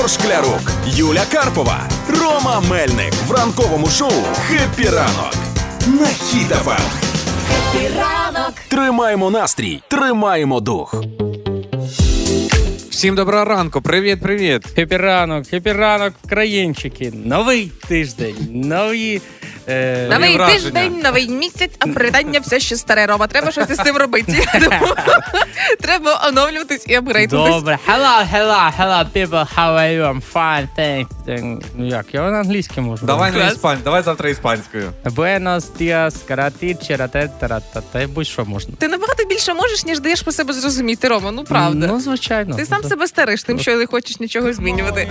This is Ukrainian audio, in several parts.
Ігор Шклярук, Юля Карпова, Рома Мельник в ранковому шоу «Хеппі ранок» на Хіт-ФМ. «Хеппі ранок. Тримаємо настрій, тримаємо дух. Всім доброго ранку, привіт, привіт. Хеппі ранок, хеппі ранок, країнчики. Новий тиждень, нові. Е... Новий тиждень, новий місяць, а привітання все ще старе Рома. Треба щось із цим робити. Треба оновлюватись і апгрейднутись. Добре. Hello, hello, hello, people, how are you? I'm fine, thanks. Thank- Ну як, я на англійській можу. Давай на іспань, давай завтра іспанською. Buenos dias, каратичі, ратетарата, та й будь-що можна. Ти набагато більше можеш, ніж даєш по себе зрозуміти, Рома. Ну правда. Ну, звичайно. Ти сам себе стариш тим, що не хочеш нічого змінювати.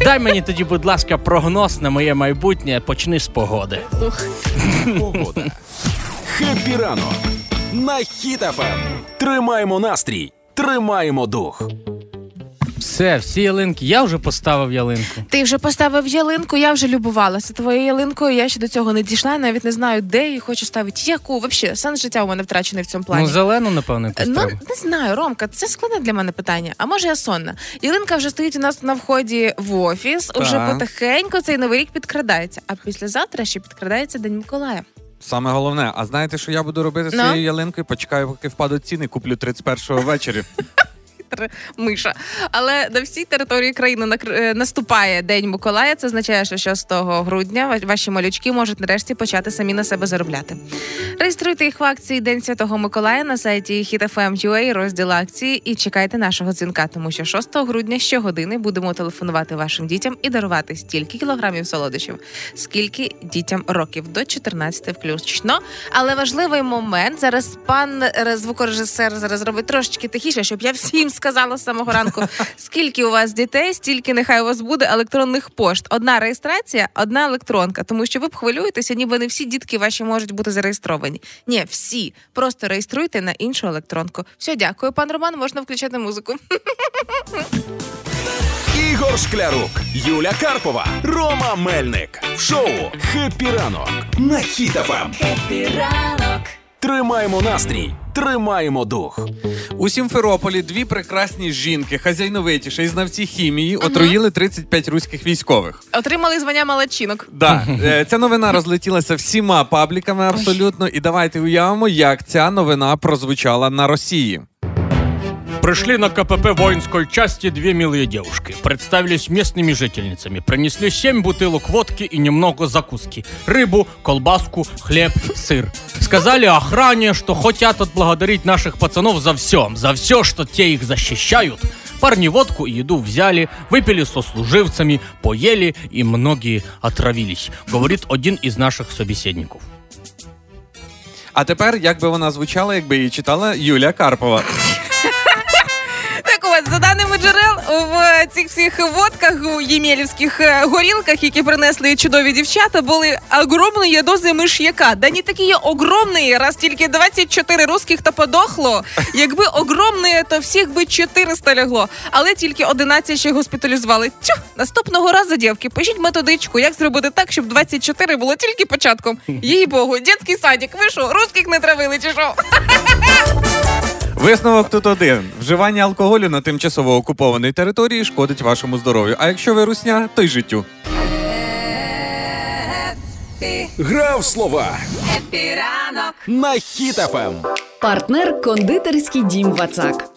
Дай мені тоді, будь ласка, прогноз на моє майбутнє. Почни з погоди. Ух. Погода. Хеппі ранок на Хіт-ФМ. Тримаємо настрій, тримаємо дух. Все, всі ялинки. Я вже поставив ялинку. Ти вже поставив ялинку, я вже любувалася твоєю ялинкою. Я ще до цього не дійшла, навіть не знаю, де її хочу ставити. Яку взагалі сенс життя у мене втрачений в цьому плані. Ну, зелену, напевно, якусь Ну треба. не знаю, Ромка, це складне для мене питання. А може я сонна? Ялинка вже стоїть у нас на вході в офіс. Уже потихеньку цей новий рік підкрадається. А післязавтра ще підкрадається День Миколая. Саме головне, а знаєте, що я буду робити з Ну? цією ялинкою? Почекаю, поки впадуть ціни, куплю 31-го ввечері. Тр- Миша. Але на всій території країни е, наступає День Миколая. Це означає, що 6 грудня ва- ваші малючки можуть нарешті почати самі на себе заробляти. Реєструйте їх в акції День Святого Миколая на сайті HitFM.ua, розділ акції, і чекайте нашого дзвінка, тому що 6 грудня щогодини будемо телефонувати вашим дітям і дарувати стільки кілограмів солодощів, скільки дітям років до 14 включно. Але важливий момент зараз пан е, звукорежисер зараз робить трошечки тихіше, щоб я всім сказала з самого ранку. Скільки у вас дітей, стільки нехай у вас буде електронних пошт. Одна реєстрація, одна електронка. Тому що ви б хвилюєтеся, ніби не всі дітки ваші можуть бути зареєстровані. Ні, всі. Просто реєструйте на іншу електронку. Все, дякую, пан Роман. Можна включати музику. Ігор Шклярук, Юля Карпова, Рома Мельник в шоу «Хеппі ранок» на Хіт-ФМ. Хеппі ранок. Тримаємо настрій, тримаємо дух. У Сімферополі дві прекрасні жінки, хазяйновитіші і знавці хімії, отруїли 35 руських військових. Отримали звання молодчинок. Да, е, ця новина розлетілася всіма пабліками абсолютно. І давайте уявимо, як ця новина прозвучала на Росії. Пришли на КПП воинской части две милые девушки. Представились местными жительницами. Принесли семь бутылок водки и немного закуски. Рыбу, колбаску, хлеб, сыр. Сказали охране, что хотят отблагодарить наших пацанов за все. За все, что те их защищают. Парни водку и еду взяли, выпили со служивцами, поели и многие отравились, говорит один из наших собеседников. А тепер, як би вона звучала, якби її читала Юля Карпова. За даними джерел, в цих всіх водках, у ємелівських е, горілках, які принесли чудові дівчата, були огромні дози миш'яка. Да не такі є огромні, раз тільки 24 русських то подохло. Якби огромні, то всіх би 400 лягло. Але тільки 11 ще госпіталізували. Тю, наступного разу, дівки, пишіть методичку, як зробити так, щоб 24 було тільки початком. Їй богу, дитячий садик, ви що, русських не травили чи що? Висновок тут один: вживання алкоголю на тимчасово окупованій території шкодить вашому здоров'ю. А якщо ви русня, то й життю. Гра в слова Хеппі ранок на Хіт-ФМ. Партнер кондитерський дім Вацак.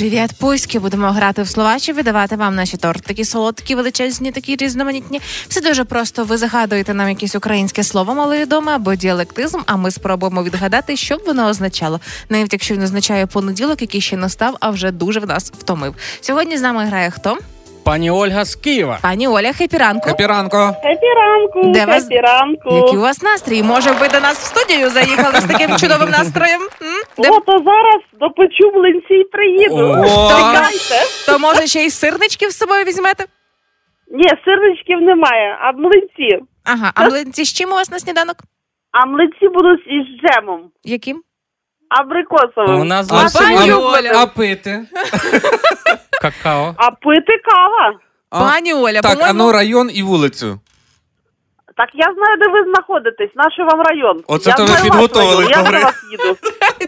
Привіт, пуськи! Будемо грати в слова чи видавати вам наші тортики солодкі, величезні, такі різноманітні. Все дуже просто. Ви загадуєте нам якесь українське слово маловідоме або діалектизм, а ми спробуємо відгадати, що б воно означало, навіть якщо він означає понеділок, який ще настав, а вже дуже в нас втомив. Сьогодні з нами грає хто? Пані Ольга з Києва. Пані Оля, хепі ранку. Капіранко. Хепі ранку, Де вас-. Який у вас настрій? Може, ви до нас в студію заїхали з таким чудовим настроєм? М? Де- О, то зараз допечу млинці і приїду. О! Чекайте. То може ще й сирнички з собою візьмете? Ні, сирничків немає, а млинці. Ага, а млинці з чим у вас на сніданок? А млинці будуть із джемом. Яким? Абрикосовим. У нас А, з пані вами Оля. а пити? какао. А пити кава. А, Пані Оля, так, а по-моєму, ну район і вулицю. Так я знаю, де ви знаходитесь, наш вам район. Оце я то ви знаю ваш район, Я до вас їду.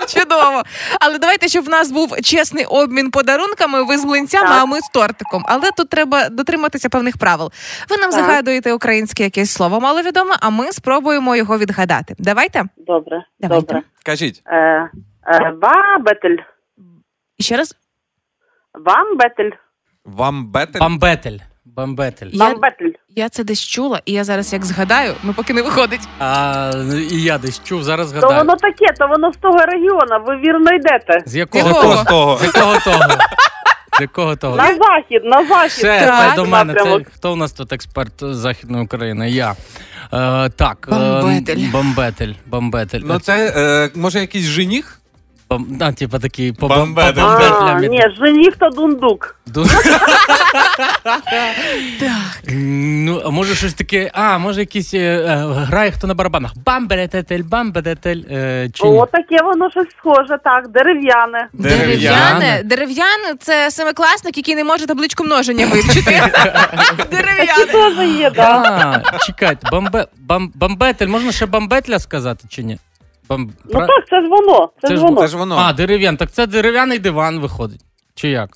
Чудово. Але давайте, щоб в нас був чесний обмін подарунками, ви з млинцями, Так. а ми з тортиком. Але тут треба дотриматися певних правил. Ви нам Так. загадуєте українське якесь слово маловідоме, а ми спробуємо його відгадати. Давайте Добре, Давайте. добре. Кажіть, Е, е, бабетель. ще раз. Вам бетель. вам бетель? Бамбетель. Бамбетель. Я, це десь чула, і я зараз як згадаю, ну поки не виходить. А, і я десь чув, зараз То воно таке, то воно з того регіону, ви вірно йдете. З якого Якого? того? З того? З якого того? З якого того? На захід, на захід. Все, Так. це до мене. Це, хто у нас тут експерт з Західної України? Я. Е, так. е, Бамбетель. Бамбетель. Бамбетель. Ну це е, може якийсь жених? А, типа такий по Бамбетель. А, бамбетлям. ні, жених то дундук. Ду- Так. Ну, а може щось таке. А, може якийсь е, е, грає хто на барабанах. Бамберететель, бамберетель. Е, чи ні? О, таке воно щось схоже, так, дерев'яне. Дерев'яне. Дерев'яне. Це семикласник, який не може табличку множення вивчити. Дерев'яне. Теж є, так. А, чекайте, бамбе, бам, бамбетель, можна ще бамбетля сказати чи ні? Ну пра- так, це ж воно, це, Це ж воно. Це ж воно. А, дерев'ян. Так це дерев'яний диван виходить. Чи як?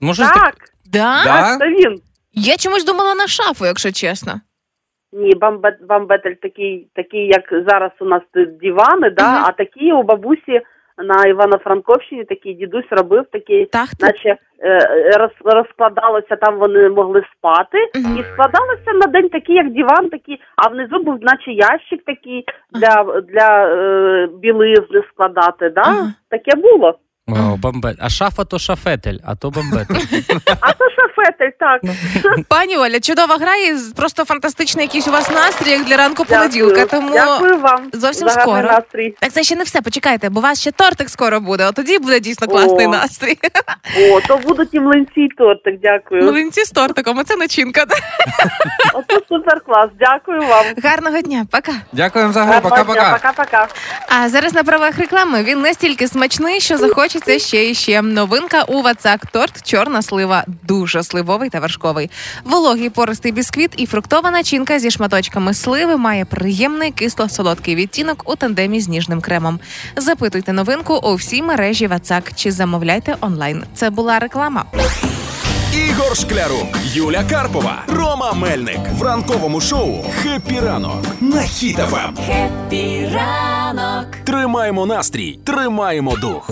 Може, так. Так, Да? Да? це він. Я чомусь думала на шафу, якщо чесно. Ні, бамбет, бамбетель такий, такий, як зараз у нас тут дивани, да, Мгм. а такі у бабусі на Івано-Франковщині такий дідусь робив такий, Так, наче е, роз, розкладалося, там вони могли спати, Мгм. і складалося на день такий, як диван, такий, а внизу був наче ящик такий для, для е, білизни складати, да? Ага. Таке було. О. А шафа то шафетель, а то бамбетель. А то шафетель, так. Пані Оля, чудова гра і просто фантастичний якийсь у вас настрій як для ранку Дякую. понеділка. Тому Дякую вам зовсім за гарний скоро. настрій. так це ще не все. Почекайте, бо у вас ще тортик скоро буде. От тоді буде дійсно класний О. настрій. О, то будуть і млинці, і тортик, дякую. Млинці з тортиком, оце начинка. Ото супер клас. Дякую вам. Гарного дня, пока. Дякуємо за гру, пока-пока. Пока-пока. А зараз на правах реклами він настільки смачний, що захочеться ще і ще. Новинка у Вацак торт чорна слива, дуже сливовий та вершковий. Вологий пористий бісквіт і фруктова начинка зі шматочками сливи має приємний кисло-солодкий відтінок у тандемі з ніжним кремом. Запитуйте новинку у всій мережі Вацак чи замовляйте онлайн. Це була реклама. Ігор Шклярук, Юля Карпова, Рома Мельник в ранковому шоу «Хеппі ранок» на Ем. Хіт-ФМ. Хеппі ранок. Тримаємо настрій, тримаємо дух.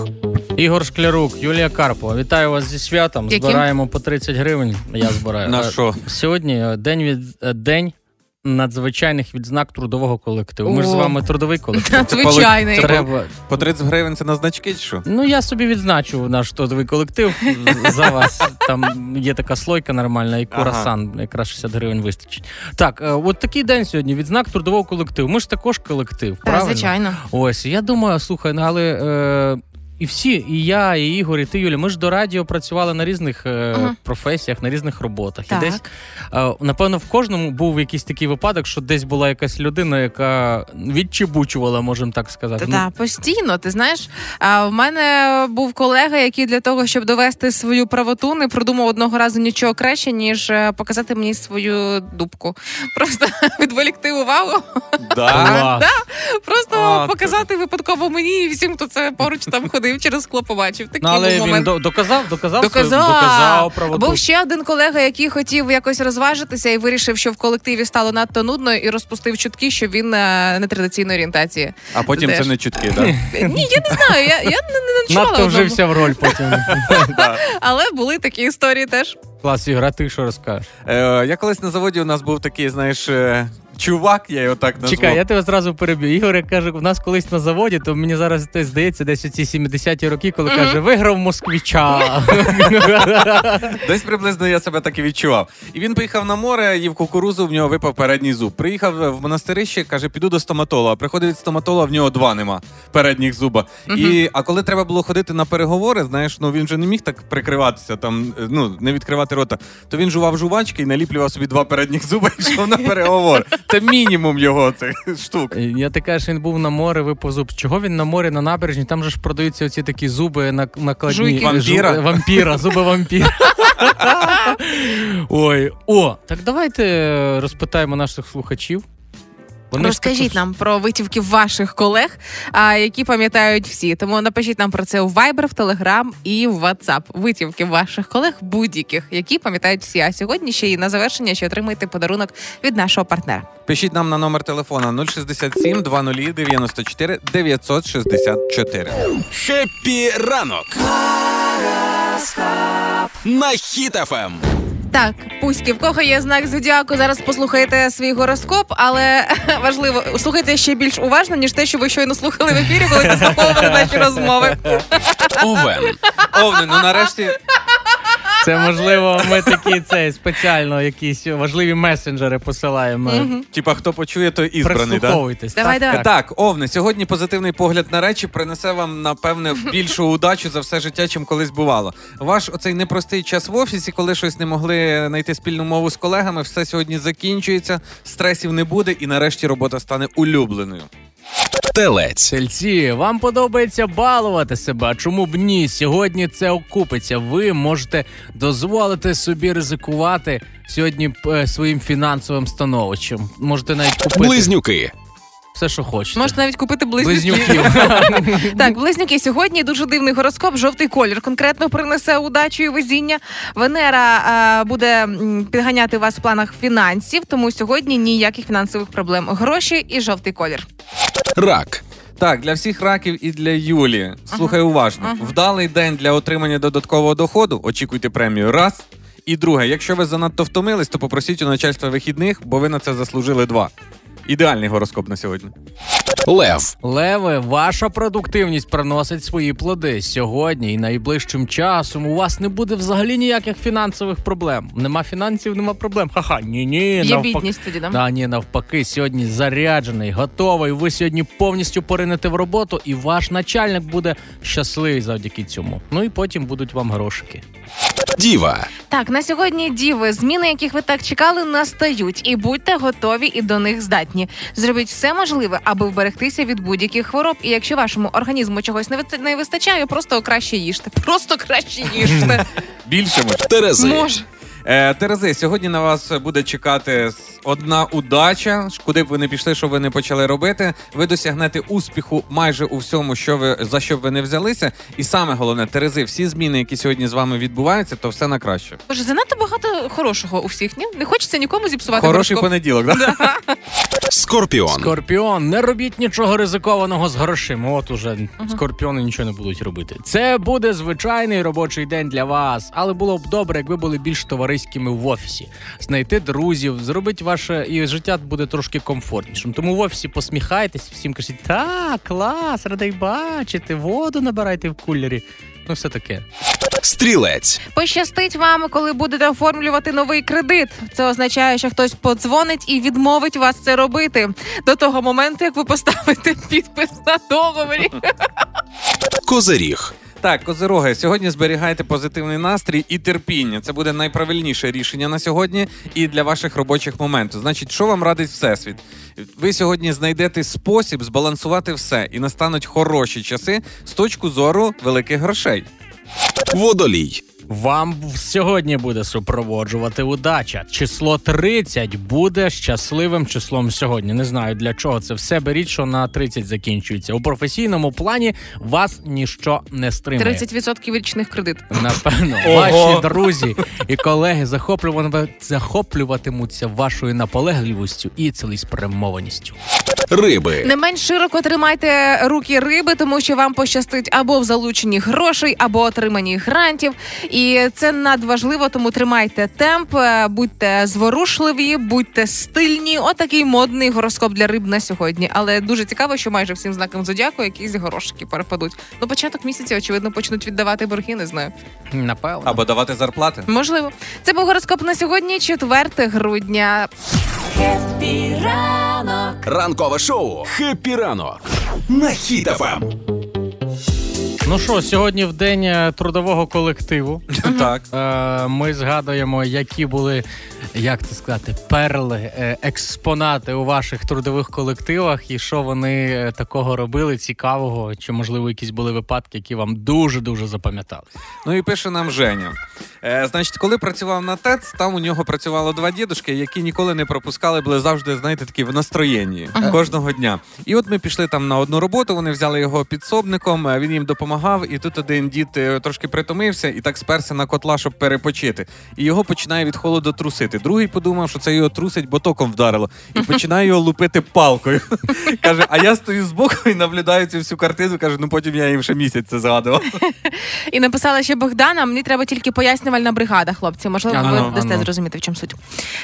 Ігор Шклярук, Юлія Карпова. Вітаю вас зі святом. Яким? Збираємо по 30 гривень. Я збираю. На Е, що? Сьогодні е, день від е, день надзвичайних відзнак трудового колективу. Ми ж з вами трудовий колектив. Звичайний. Це Треба. По 30 гривень це на значки чи що? Ну, я собі відзначу наш трудовий колектив за вас. Там є така слойка нормальна, і Ага. курасан, якраз 60 гривень вистачить. Так, от такий день сьогодні. Відзнак трудового колективу. Ми ж також колектив. Правильно? звичайно. Ось, я думаю, слухай, ну, але е, і всі, і я, і Ігор, і ти, Юля, ми ж до радіо працювали на різних е, Ага. професіях, на різних роботах. Так. І десь, е, напевно, в кожному був якийсь такий випадок, що десь була якась людина, яка відчебучувала, можемо так сказати. Ну, Та постійно, ти знаєш. А в мене був колега, який для того, щоб довести свою правоту, не продумав одного разу нічого краще, ніж е, показати мені свою дубку. Просто відволікти увагу, Да. просто А, показати випадково мені і всім, хто це поруч там ходив через скло, побачив. Такий Ну, але був він момент. до- доказав, доказав, Доказав. свою- доказав правоту. Був ще один колега, який хотів якось розважитися і вирішив, що в колективі стало надто нудно, і розпустив чутки, що він е, нетрадиційної орієнтації. А потім Теж. це не чутки, так? Ні, я не знаю. Я, я не, не Надто вжився в роль потім. Але були такі історії теж. Клас, Ігор, а ти що розкажеш? Е, я колись на заводі у нас був такий, знаєш, е, чувак, я його так назвав. Чекай, я тебе зразу переб'ю. Ігор як каже, у нас колись на заводі, то мені зараз те здається, десь у ці 70-ті роки, коли каже, виграв москвіча. Десь приблизно я себе так і відчував. І він поїхав на море, їв кукурузу, в нього випав передній зуб. Приїхав в монастирище, каже, піду до стоматолога. Приходить від стоматолога, в нього два нема передніх зуба. І, а коли треба було ходити на переговори, знаєш, ну він же не міг так прикриватися, там, е, ну, не відкривати рота, то він жував жувачки і наліплював собі два передніх зуба і йшов на переговори. Це мінімум його цих штук. Я ти кажеш, він був на море, випав зуб. Чого він на морі, на набережні? Там же ж продаються оці такі зуби на, накладні. Вампіра? Жу- вампіра, зуби вампіра. Ой, о, так давайте розпитаємо наших слухачів. Вони Розкажіть таку- нам про витівки ваших колег, а, які пам'ятають всі. Тому напишіть нам про це у Viber, в Telegram і в WhatsApp. Витівки ваших колег будь-яких, які пам'ятають всі. А сьогодні ще і на завершення ще отримаєте подарунок від нашого партнера. Пишіть нам на номер телефона 067 20 94 964. Хеппі ранок. На Ем. Хіт-ФМ. Так, пуськи, в кого є знак зодіаку, зараз послухайте свій гороскоп, але важливо слухайте ще більш уважно, ніж те, що ви щойно слухали в ефірі, коли послуховували наші розмови. Овен. Овне, ну нарешті Це можливо, ми такі це спеціально якісь важливі месенджери посилаємо. Типа, хто почує, той ізбраний, да? Давай, так, давай. так. Так, Овни, сьогодні позитивний погляд на речі принесе вам, напевне, більшу удачу за все життя, чим колись бувало. Ваш оцей непростий час в офісі, коли щось не могли знайти спільну мову з колегами, все сьогодні закінчується, стресів не буде, і нарешті робота стане улюбленою. Телець. Сельці, вам подобається балувати себе. Чому б ні? Сьогодні це окупиться. Ви можете дозволити собі ризикувати сьогодні е, своїм фінансовим становищем. Можете навіть купити Близнюки. все, що хочете. Можете навіть купити близнюків. Близнюків. Так, близнюки, сьогодні дуже дивний гороскоп. Жовтий колір конкретно принесе удачу і везіння. Венера е, буде м, підганяти вас в планах фінансів, тому сьогодні ніяких фінансових проблем. Гроші і жовтий колір. Рак. Так, для всіх раків і для Юлі. Слухай уважно. Вдалий день для отримання додаткового доходу. Очікуйте премію. Раз. І друге, якщо ви занадто втомились, то попросіть у начальства вихідних, бо ви на це заслужили два. Ідеальний гороскоп на сьогодні. Лев. Леви, ваша продуктивність приносить свої плоди. Сьогодні і найближчим часом у вас не буде взагалі ніяких фінансових проблем. Нема фінансів, нема проблем. Ха-ха, ні, ні. Є бідність тоді, да? Да, ні, навпаки, сьогодні заряджений, готовий. Ви сьогодні повністю поринете в роботу, і ваш начальник буде щасливий завдяки цьому. Ну і потім будуть вам грошики. Діва. Так, на сьогодні діви, зміни, яких ви так чекали, настають, і будьте готові і до них здатні. Зробіть все можливе, аби вберегтися від будь-яких хвороб. І якщо вашому організму чогось не не вистачає, просто краще їжте. Просто краще їжте. Більше може. Терези. Може. Е, Терези, сьогодні на вас буде чекати одна удача. Куди б ви не пішли, що ви не почали робити. Ви досягнете успіху майже у всьому, що ви за що б ви не взялися. І саме головне, Терези, всі зміни, які сьогодні з вами відбуваються, то все на краще. Боже, занадто багато хорошого у всіх, ні? Не хочеться нікому зіпсувати Хороший гороскоп. понеділок, да? Скорпіон. Скорпіон, не робіть нічого ризикованого з грошима. От уже скорпіони нічого не будуть робити. Це буде звичайний робочий день для вас, але було б добре, якби були більш товариськими в офісі. Знайти друзів, зробити ваше і життя буде трошки комфортнішим. Тому в офісі посміхайтесь, всім кажіть, так, клас, радий бачити, воду набирайте в кулері. Ну, все таке. Стрілець. Пощастить вам, коли будете оформлювати новий кредит. Це означає, що хтось подзвонить і відмовить вас це робити до того моменту, як ви поставите підпис на договорі. Козиріг. Так, козироги, сьогодні зберігайте позитивний настрій і терпіння. Це буде найправильніше рішення на сьогодні і для ваших робочих моментів. Значить, що вам радить всесвіт? Ви сьогодні знайдете спосіб збалансувати все, і настануть хороші часи з точки зору великих грошей. Водолій. Вам сьогодні буде супроводжувати удача. Число 30 буде щасливим числом сьогодні. Не знаю для чого це все. Беріть, що на 30 закінчується. У професійному плані вас ніщо не стримає. 30% річних кредитів. Напевно, ваші друзі і колеги захоплюватимуться вашою наполегливістю і цілеспрямованістю. Риби. Не менш широко тримайте руки риби, тому що вам пощастить або в залученні грошей, або отриманні грантів. І це надважливо, тому тримайте темп, е, будьте зворушливі, будьте стильні. Отакий модний гороскоп для риб на сьогодні. Але дуже цікаво, що майже всім знакам зодіаку якісь горошки перепадуть. Ну, початок місяця, очевидно, почнуть віддавати борги, не знаю. Напевно. Або давати зарплати. Можливо, це був гороскоп на сьогодні, 4 грудня. Хеппі ранок. Ранкове шоу. Хеппі ранок. На Ем. Ну що, сьогодні в день е, трудового колективу. Так. Е, Ми згадуємо, які були, як це сказати, перли, е, експонати у ваших трудових колективах, і що вони такого робили, цікавого, чи можливо якісь були випадки, які вам дуже дуже запам'ятались. Ну і пише нам Женя. Е, значить, коли працював на ТЕЦ, там у нього працювало два дідушки, які ніколи не пропускали, були завжди, знаєте, такі в настроєнні кожного дня. І от ми пішли там на одну роботу, вони взяли його підсобником, він їм допомагав, і тут один дід е, трошки притомився і так сперся на котла, щоб перепочити. І його починає від холоду трусити. Другий подумав, що це його трусить, бо током вдарило, і починає його лупити палкою. Каже, а я стою збоку і наблюдаю цю всю картину. Каже, ну потім я їм ще місяць це згадував. І написала ще Богдана. Мені треба тільки пояснювальна бригада, хлопці. Можливо, ви дасте ано. зрозуміти, в чому суть.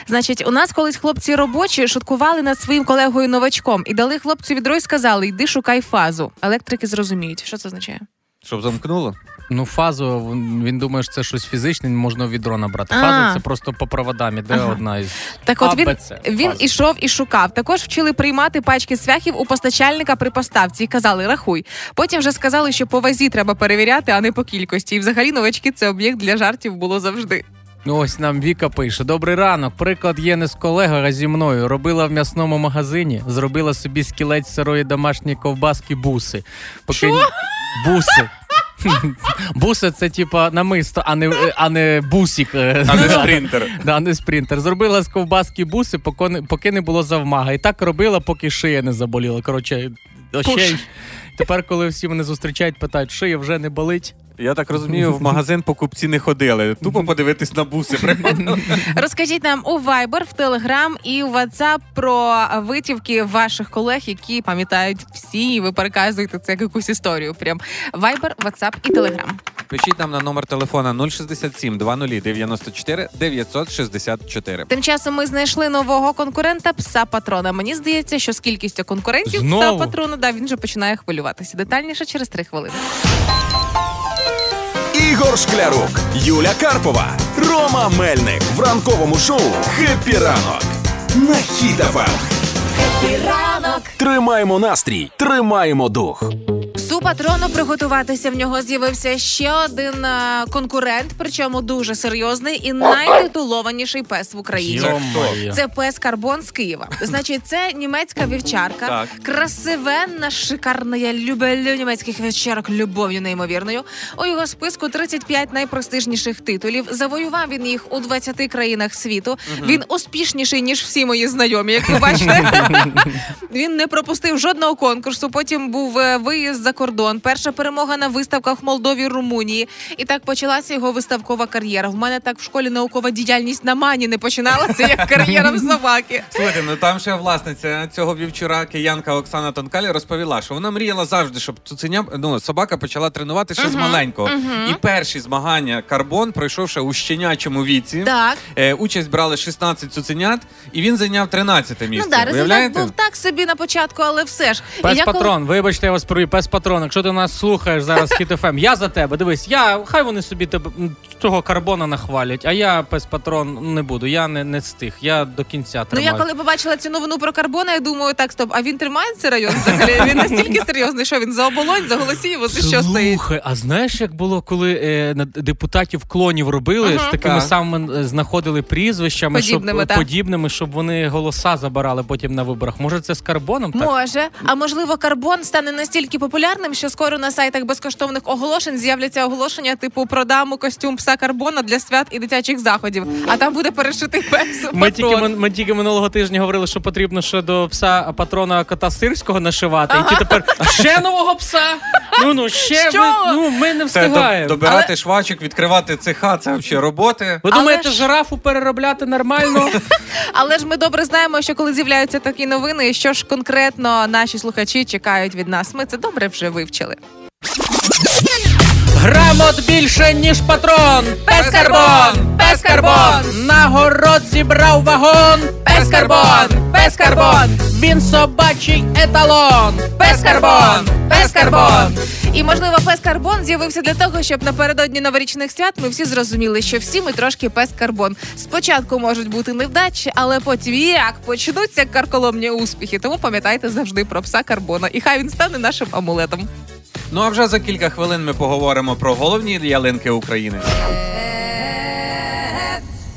Значить, у нас колись хлопці робочі шуткували над своїм колегою новачком і дали хлопцю відро і сказали: йди шукай фазу. Електрики зрозуміють. Що це означає? Щоб замкнуло? Ну, фазу, він думає, що це щось фізичне, можна в відро набрати. А. Фаза це просто по проводам, іде Ага. одна із. Так, от він, ABC, він ішов і шукав. Також вчили приймати пачки цвяхів у постачальника при поставці і казали рахуй. Потім вже сказали, що по вазі треба перевіряти, а не по кількості. І взагалі новачки це об'єкт для жартів було завжди. Ну, Ось нам Віка пише: Добрий ранок. Приклад є не з колегою, а зі мною. Робила в м'ясному магазині, зробила собі скілець сирої домашньої ковбаски буси. Поки... Буси. Буси це типа намисто, а не, а не бусік. А не спринтер. Да, не спринтер. Зробила з ковбаски буси, поки не, було завмага. І так робила, поки шия не заболіла. Коротше, ще тепер, коли всі мене зустрічають, питають, шия вже не болить. Я так розумію, в магазин покупці не ходили. Тупо подивитись на буси. приходили. Розкажіть нам у Viber, в Telegram і в WhatsApp про витівки ваших колег, які пам'ятають всі, і ви переказуєте це як якусь історію. Прям Viber, WhatsApp і Telegram. Пишіть нам на номер телефона 067 20 94 964. Тим часом ми знайшли нового конкурента пса патрона. Мені здається, що з кількістю конкурентів пса патрона да, він вже починає хвилюватися. Детальніше через три хвилини. Ігор Шклярук, Юля Карпова, Рома Мельник в ранковому шоу «Хеппі ранок» на Хіт-ФМ. Ранок Тримаємо настрій, тримаємо дух. Псу Патрону приготуватися. В нього з'явився ще один е, конкурент, причому дуже серйозний і найтитулованіший пес в Україні. Йо-моє. Це пес Карбон з Києва. Значить, це німецька вівчарка, Так. красивенна, шикарна. Я люблю німецьких вівчарок любов'ю неймовірною. У його списку 35 найпрестижніших титулів. Завоював він їх у 20 країнах світу. Він успішніший ніж всі мої знайомі. Як ви бачите, він не пропустив жодного конкурсу. Потім був е, виїзд за кордон. Перша перемога на виставках в Молдові, Румунії. І так почалася його виставкова кар'єра. В мене так в школі наукова діяльність на мані не починалася, як кар'єра в собаки. Слухайте, ну там ще власниця цього вівчура, киянка Оксана Тонкалі, розповіла, що вона мріяла завжди, щоб цуценя, ну, собака почала тренувати ще з маленького. І перші змагання Карбон пройшов ще у щенячому віці. Так. Е, участь брали 16 цуценят, і він зайняв 13 місце. Ну да, результат був так собі на початку, але все ж. Пес я коли- патрон, вибачте, я вас привів, пес Патрон. Якщо ти нас слухаєш зараз Хіт-ФМ, я за тебе. Дивись, я хай вони собі тебе м, того Карбона нахвалять, а я пес Патрон не буду. Я не, не з тих. Я до кінця Ну я коли побачила цю новину про Карбона, я думаю, так, стоп, а він тримає цей район взагалі? Він настільки серйозний, що він за Оболонь, за Голосієво, за що стоїть? Слухай, а знаєш, як було, коли е, на- депутатів клонів робили Ага. з такими Так. самими е, знаходили прізвищами, Подібними, щоб подібними, щоб вони голоса забирали потім на виборах. Може, це з Карбоном? Так? Може, а можливо, карбон стане настільки популярним, що скоро на сайтах безкоштовних оголошень з'являться оголошення, типу продамо костюм пса карбона для свят і дитячих заходів. А там буде перешитий пес. Ми тільки, ми, ми тільки минулого тижня говорили, що потрібно ще до пса патрона кота сирського нашивати. І ті тепер ще нового пса. Ну ну ще Що? ми, ну, ми не Це до- встигаємо. добирати швачок, відкривати цеха, це взагалі роботи. Ви Але думаєте, ж- жирафу переробляти нормально? Але ж ми добре знаємо, що коли з'являються такі новини, що ж конкретно наші слухачі чекають від нас. Ми це добре вже вивчили. Грамот більше, ніж патрон. Пес карбон! Пес карбон! Нагород зібрав вагон. Пес карбон! Пес карбон! Він собачий еталон. Пес карбон! Пес карбон! І можливо, пес карбон з'явився для того, щоб напередодні новорічних свят ми всі зрозуміли, що всі ми трошки пес карбон. Спочатку можуть бути невдачі, але потім як почнуться карколомні успіхи. Тому пам'ятайте завжди про пса карбона, і хай він стане нашим амулетом. Ну а вже за кілька хвилин ми поговоримо про головні ялинки України.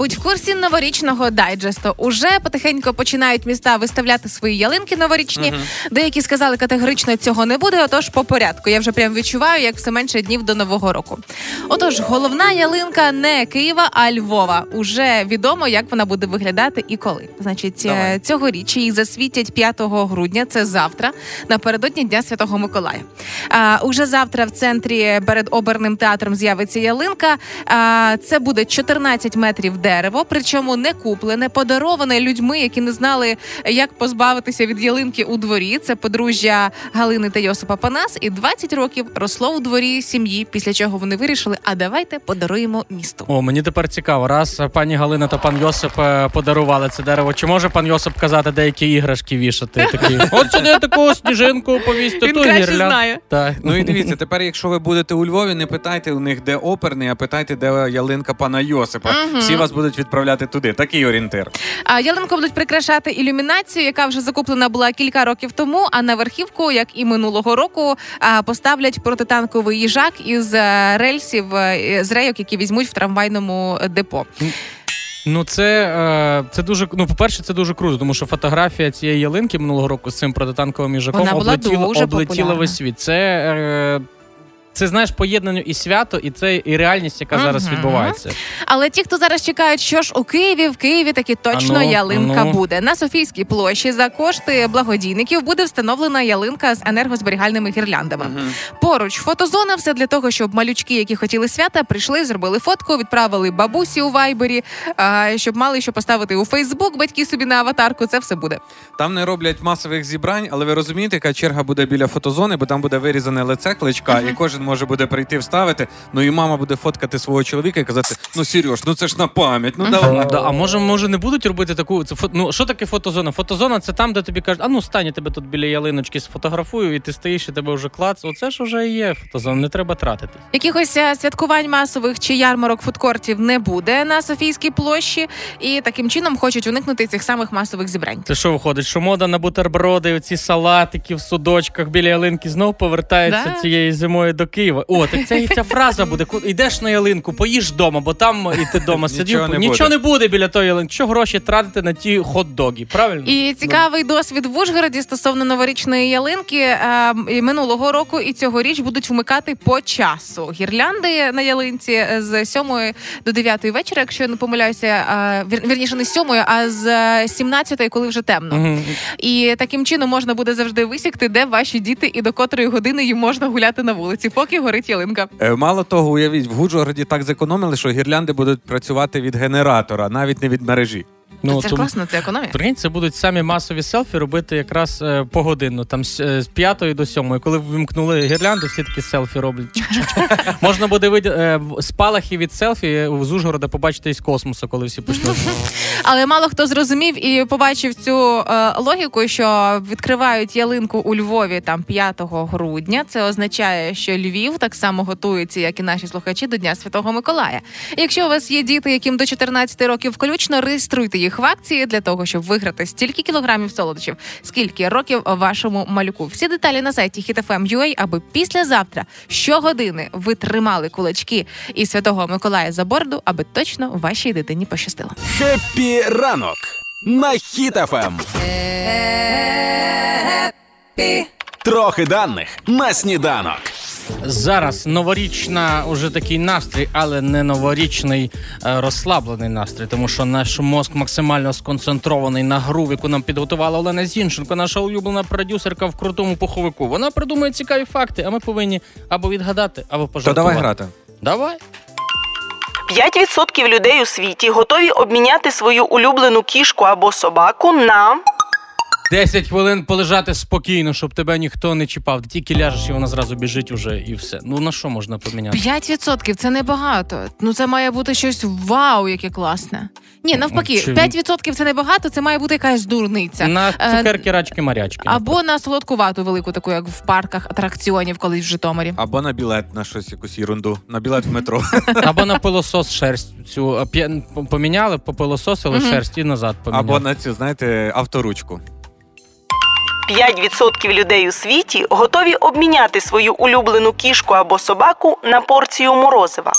Будь в курсі новорічного дайджесту. Уже потихеньку починають міста виставляти свої ялинки новорічні. Деякі сказали категорично цього не буде. Отож, по порядку. Я вже прям відчуваю, як все менше днів до нового року. Отож, головна ялинка не Києва, а Львова. Уже відомо, як вона буде виглядати і коли. Значить, Давай. е, цьогоріч її засвітять 5 грудня. Це завтра, напередодні Дня Святого Миколая. А, уже завтра в центрі перед оберним театром з'явиться ялинка. А, це буде 14 метрів дерево, причому не куплене, подароване людьми, які не знали, як позбавитися від ялинки у дворі. Це подружжя Галини та Йосипа Панас. І 20 років росло у дворі сім'ї, після чого вони вирішили: а давайте подаруємо місту. О, мені тепер цікаво, раз пані Галина та пан Йосип е, подарували це дерево. Чи може пан Йосип казати деякі іграшки вішати? Такі, от сюди таку сніжинку повісти, Він ту краще гірлянд». знає. Так. Ну і дивіться, тепер, якщо ви будете у Львові, не питайте у них, де оперний, а питайте, де ялинка пана Йосипа. Всі вас будуть відправляти туди. Такий орієнтир. А ялинку будуть прикрашати ілюмінацію, яка вже закуплена була кілька років тому. А на верхівку, як і минулого року, поставлять протитанковий їжак із е, рельсів е, з рейок, які візьмуть в трамвайному депо. Ну, це, е, це дуже ну, по-перше, це дуже круто, тому що фотографія цієї ялинки минулого року з цим протитанковим їжаком облетіла, облетіла весь світ. Це. Це знаєш поєднання і свято, і це і реальність, яка зараз Мгм. відбувається. Але ті, хто зараз чекають, що ж у Києві, в Києві таки точно Ану, ялинка ану. буде. На Софійській площі за кошти благодійників буде встановлена ялинка з енергозберігальними гірляндами. Поруч фотозона, все для того, щоб малючки, які хотіли свята, прийшли, зробили фотку, відправили бабусі у вайбері, а, щоб мали що поставити у Фейсбук, батьки собі на аватарку. Це все буде. Там не роблять масових зібрань, але ви розумієте, яка черга буде біля фотозони, бо там буде вирізане лице кличка, і кожен може буде прийти вставити. Ну і мама буде фоткати свого чоловіка і казати: ну Сереж, ну це ж на пам'ять, ну давай. Да, а може, може не будуть робити таку. Це фото, ну, що таке фотозона? Фотозона це там, де тобі кажуть, а ну стань, я тебе тут біля ялиночки сфотографую, і ти стоїш, і тебе вже клац. Оце ж вже є фотозона, не треба тратити. Якихось е, святкувань масових чи ярмарок фудкортів не буде на Софійській площі, і таким чином хочуть уникнути цих самих масових зібрань. Це що виходить? Що мода на бутерброди, оці салатики в судочках біля ялинки знов повертається Да. цією зимою до Києва. О, так це ця фраза буде. Ку- Йдеш на ялинку, поїж вдома, бо там і ти вдома сидів. Нічого не Нічого буде. не буде біля тої ялинки. Що гроші тратити на ті хот-доги, правильно? І цікавий досвід в Ужгороді стосовно новорічної ялинки е, і минулого року і цьогоріч будуть вмикати по часу. Гірлянди на ялинці е, з 7 до 9 вечора, якщо я не помиляюся, е, вірніше не з 7, а з е, 17, коли вже темно. Мгм. І таким чином можна буде завжди висікти, де ваші діти і до котрої години їм можна гуляти на вулиці, поки горить ялинка. Е, Мало того, уявіть, в Гуджгороді так зекономили, що гірлянди будуть працювати від генератора, навіть не від мережі. Ну, це ж тому- класно, це економія. Прикинь, це будуть самі масові селфі робити якраз е, погодинно, там з, е, з 5 до 7. Коли вимкнули гірлянду, всі такі селфі роблять. Чик-чик-чик. Можна буде виді... е, в- спалахи від селфі з Ужгорода побачити із космосу, коли всі почнуть. Але мало хто зрозумів і побачив цю е, логіку, що відкривають ялинку у Львові там 5 грудня. Це означає, що Львів так само готується, як і наші слухачі, до Дня Святого Миколая. Якщо у вас є діти, яким до 14 років включно, реєструйте їх в акції для того, щоб виграти стільки кілограмів солодощів, скільки років вашому малюку. Всі деталі на сайті HitFM.ua, аби післязавтра щогодини ви тримали кулачки і святого Миколая за борду, аби точно вашій дитині пощастило. Хеппі ранок на Хіт-ФМ. Трохи даних на сніданок. Зараз новорічна, уже такий настрій, але не новорічний е, розслаблений настрій, тому що наш мозк максимально сконцентрований на гру, яку нам підготувала Олена Зінченко, наша улюблена продюсерка в крутому пуховику. Вона придумує цікаві факти, а ми повинні або відгадати, або То давай грати. Давай. 5% людей у світі готові обміняти свою улюблену кішку або собаку на 10 хвилин полежати спокійно, щоб тебе ніхто не чіпав. Ти тільки ляжеш, і вона зразу біжить уже, і все. Ну на що можна поміняти? 5% це небагато. Ну це має бути щось вау, яке класне. Ні, навпаки, Чи- 5% це небагато, це має бути якась дурниця. На Е, цукерки, рачки, марячки. Або на солодкувату велику, таку як в парках атракціонів, колись в Житомирі. Або на білет на щось якусь ерунду. На білет в метро. Або на пилосос шерсть цю поміняли, попилососили шерсть і назад поміняли. Або на цю, знаєте, авторучку. 5% людей у світі готові обміняти свою улюблену кішку або собаку на порцію морозива.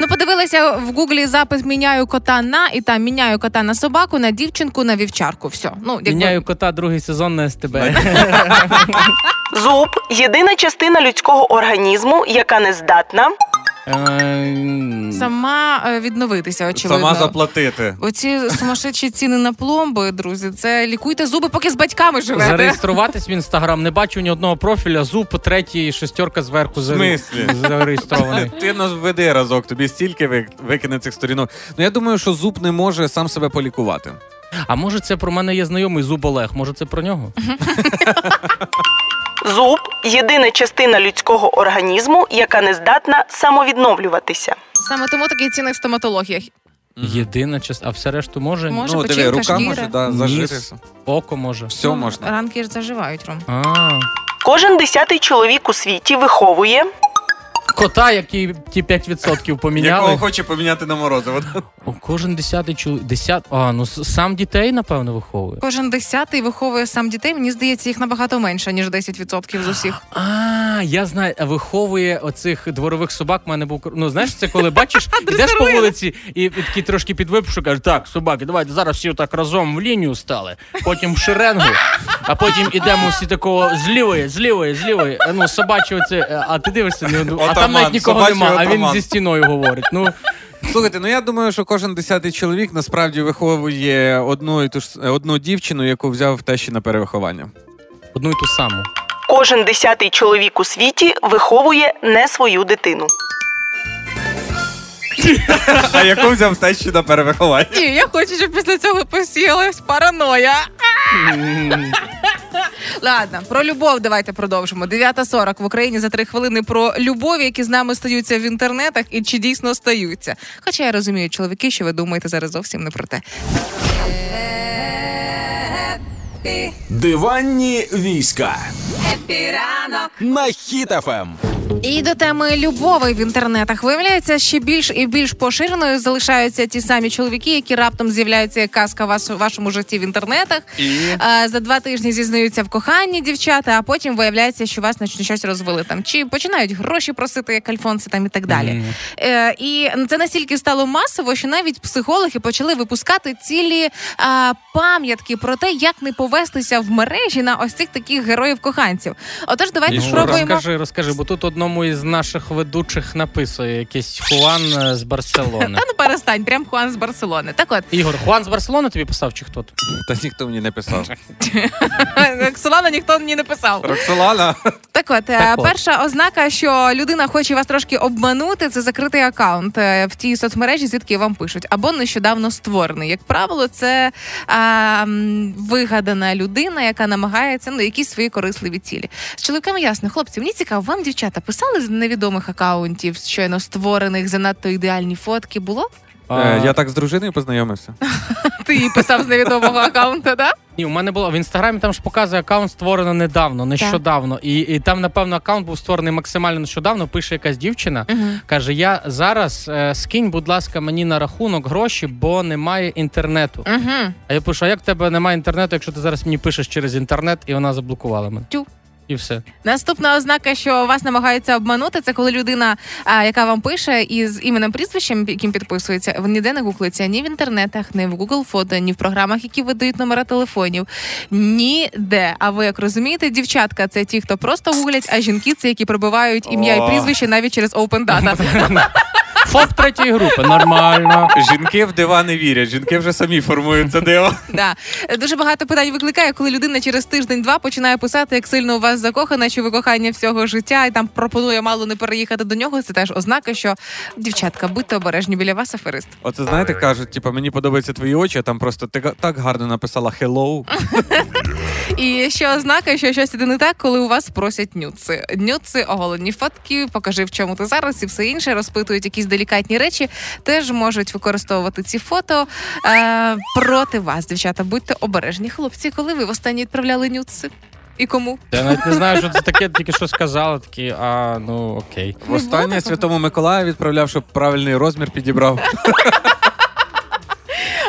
Ну, подивилася в гуглі запис міняю кота на і там міняю кота на собаку, на дівчинку, на вівчарку. Все. Ну, якби... Міняю кота другий сезон на СТБ. Зуб єдина частина людського організму, яка не здатна. Е, Сама е, відновитися, очевидно. Сама заплатити. Оці сумасшедші ціни на пломби, друзі, це лікуйте зуби, поки з батьками живете. Зареєструватись в інстаграм. Не бачу ні одного профіля. Зуб, третій, шестерка зверху зареєстрований. Ти нас введи разок, тобі стільки викине цих сторінок. Ну я думаю, що зуб не може сам себе полікувати. А може, це про мене є знайомий зуб Олег? Може, це про нього? Зуб єдина частина людського організму, яка не здатна самовідновлюватися. Саме тому такий цінних в стоматологіях. Єдина частина, а все решту може? Може, ну, диви, печінка, рука шкіра. може да, Ніс. зажитися. Око може. Все Ну, можна. Ранки ж заживають, Ром. А, Кожен десятий чоловік у світі виховує. Кота, який ті 5% поміняли. Якого хоче поміняти на морозиво. О, кожен десятий чоловік. Десят... А, ну сам дітей, напевно, виховує. Кожен десятий виховує сам дітей. Мені здається, їх набагато менше, ніж 10% з усіх. А, я знаю, виховує оцих дворових собак. У мене був ну знаєш, це коли бачиш, ідеш по вулиці і, і такий трошки підвипшу, кажеш, так, собаки, давайте зараз всі так разом в лінію стали, потім в шеренгу, а потім ідемо всі такого з лівої, з лівої, з лівої. Е, Ну, собачі оце, е, а ти дивишся, ну, а там навіть нікого нема, а він зі стіною говорить. Ну, Слухайте, ну я думаю, що кожен десятий чоловік насправді виховує одну і ту ж одну дівчину, яку взяв тещі на перевиховання. одну і ту саму. Кожен десятий чоловік у світі виховує не свою дитину. А яку взяв тещі на перевиховання? Ні, я хочу, щоб після цього посіялась параноя. Ладно, про любов давайте продовжимо. 9.40 в Україні за три хвилини про любов, які з нами стаються в інтернетах, і чи дійсно стаються. Хоча я розумію, чоловіки, що ви думаєте зараз зовсім не про те. Диванні війська Хеппі ранок. на Ем. Хіт-ФМ. І до теми любові в інтернетах виявляється, ще більш і більш поширеною залишаються ті самі чоловіки, які раптом з'являються як казка в вас- вашому житті в інтернетах. І За два тижні зізнаються в коханні дівчата, а потім виявляється, що вас на щось розвели там, чи починають гроші просити, як альфонси там і так далі. Е, і це настільки стало масово, що навіть психологи почали випускати цілі а, пам'ятки про те, як не повестися в мережі на ось цих таких героїв-коханців. Отож, давайте І спробуємо. Розкажи, розкажи, бо тут одному із наших ведучих написує якийсь Хуан е, з Барселони. Та ну перестань, прям Хуан з Барселони. Так от, Ігор, Хуан з Барселони тобі писав чи хто? та ніхто мені не писав. Солана ніхто мені не писав. Роксолана. Так от, е, Так от. перша ознака, що людина хоче вас трошки обманути, це закритий акаунт е, в тій соцмережі, звідки вам пишуть, або нещодавно створений. Як правило, це а, вигадана людина, яка намагається ну якісь свої корисливі цілі. З чоловіками ясно, хлопці, мені цікаво, вам дівчата писали з невідомих акаунтів, щойно створених, занадто ідеальні фотки. Було? Е, Я так з дружиною познайомився. Ти їй писав з невідомого акаунту, так? Ні, у мене було в інстаграмі. Там ж показує аккаунт створено недавно, нещодавно. І, і там, напевно, аккаунт був створений максимально нещодавно. Пише якась дівчина. Каже: Я зараз е, скинь, будь ласка, мені на рахунок гроші, бо немає інтернету. Угу. А я пишу: а як в тебе немає інтернету, якщо ти зараз мені пишеш через інтернет, і вона заблокувала мене. Тю. І все. Наступна ознака, що вас намагаються обманути, це коли людина, а, яка вам пише, із іменем прізвищем, яким підписується, ніде не гуглиться ні в інтернетах, ні в Google фото, ні в програмах, які видають номера телефонів. Ніде. А ви як розумієте, дівчатка це ті, хто просто гуглять, а жінки це які пробивають ім'я О. і прізвище навіть через Open Data. ФОП третьої групи, нормально. Жінки в дива не вірять, жінки вже самі формують це диво. Да. Дуже багато питань викликає, коли людина через тиждень-два починає писати, як сильно у вас закохана, що ви кохання всього життя, і там пропонує мало не переїхати до нього. Це теж ознака, що дівчатка, будьте обережні біля вас аферист. Оце знаєте, кажуть, типу, мені подобаються твої очі, а там просто ти так гарно написала hello. І ще ознака, що щось іде не так, коли у вас просять нюци. Нюци, оголені фотки, покажи в чому ти зараз і все інше, розпитують якісь делікатні речі, теж можуть використовувати ці фото е, проти вас, дівчата. Будьте обережні, хлопці, коли ви востаннє відправляли нюци. І кому? Я навіть не знаю, що це таке, тільки що сказала. Такі, а ну окей. Останнє святому Миколаю відправляв, щоб правильний розмір підібрав.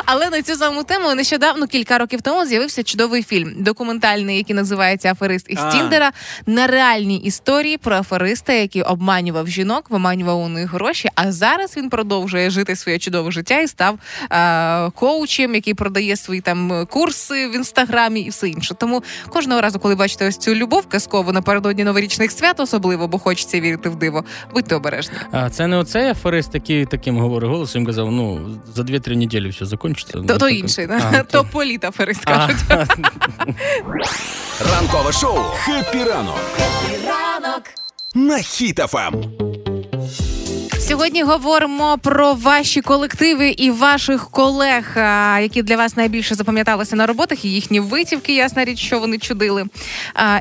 Але на цю саму тему нещодавно кілька років тому з'явився чудовий фільм, документальний, який називається Аферист із А. Тіндера. На реальній історії про афериста, який обманював жінок, виманював у них гроші. А зараз він продовжує жити своє чудове життя і став е- коучем, який продає свої там курси в інстаграмі і все інше. Тому кожного разу, коли бачите ось цю любов казкову напередодні новорічних свят, особливо, бо хочеться вірити в диво, будьте обережні. А це не оцей аферист, який таким говорить голосом казав: ну за 2-3 неділі все закінчиться. То, Ну, то інший, А, то- то перескажуть. кажуть. Ранкове шоу «Хеппі ранок» Ранок. на Ем. Сьогодні говоримо про ваші колективи і ваших колег, які для вас найбільше запам'яталися на роботах, і їхні витівки, ясна річ, що вони чудили.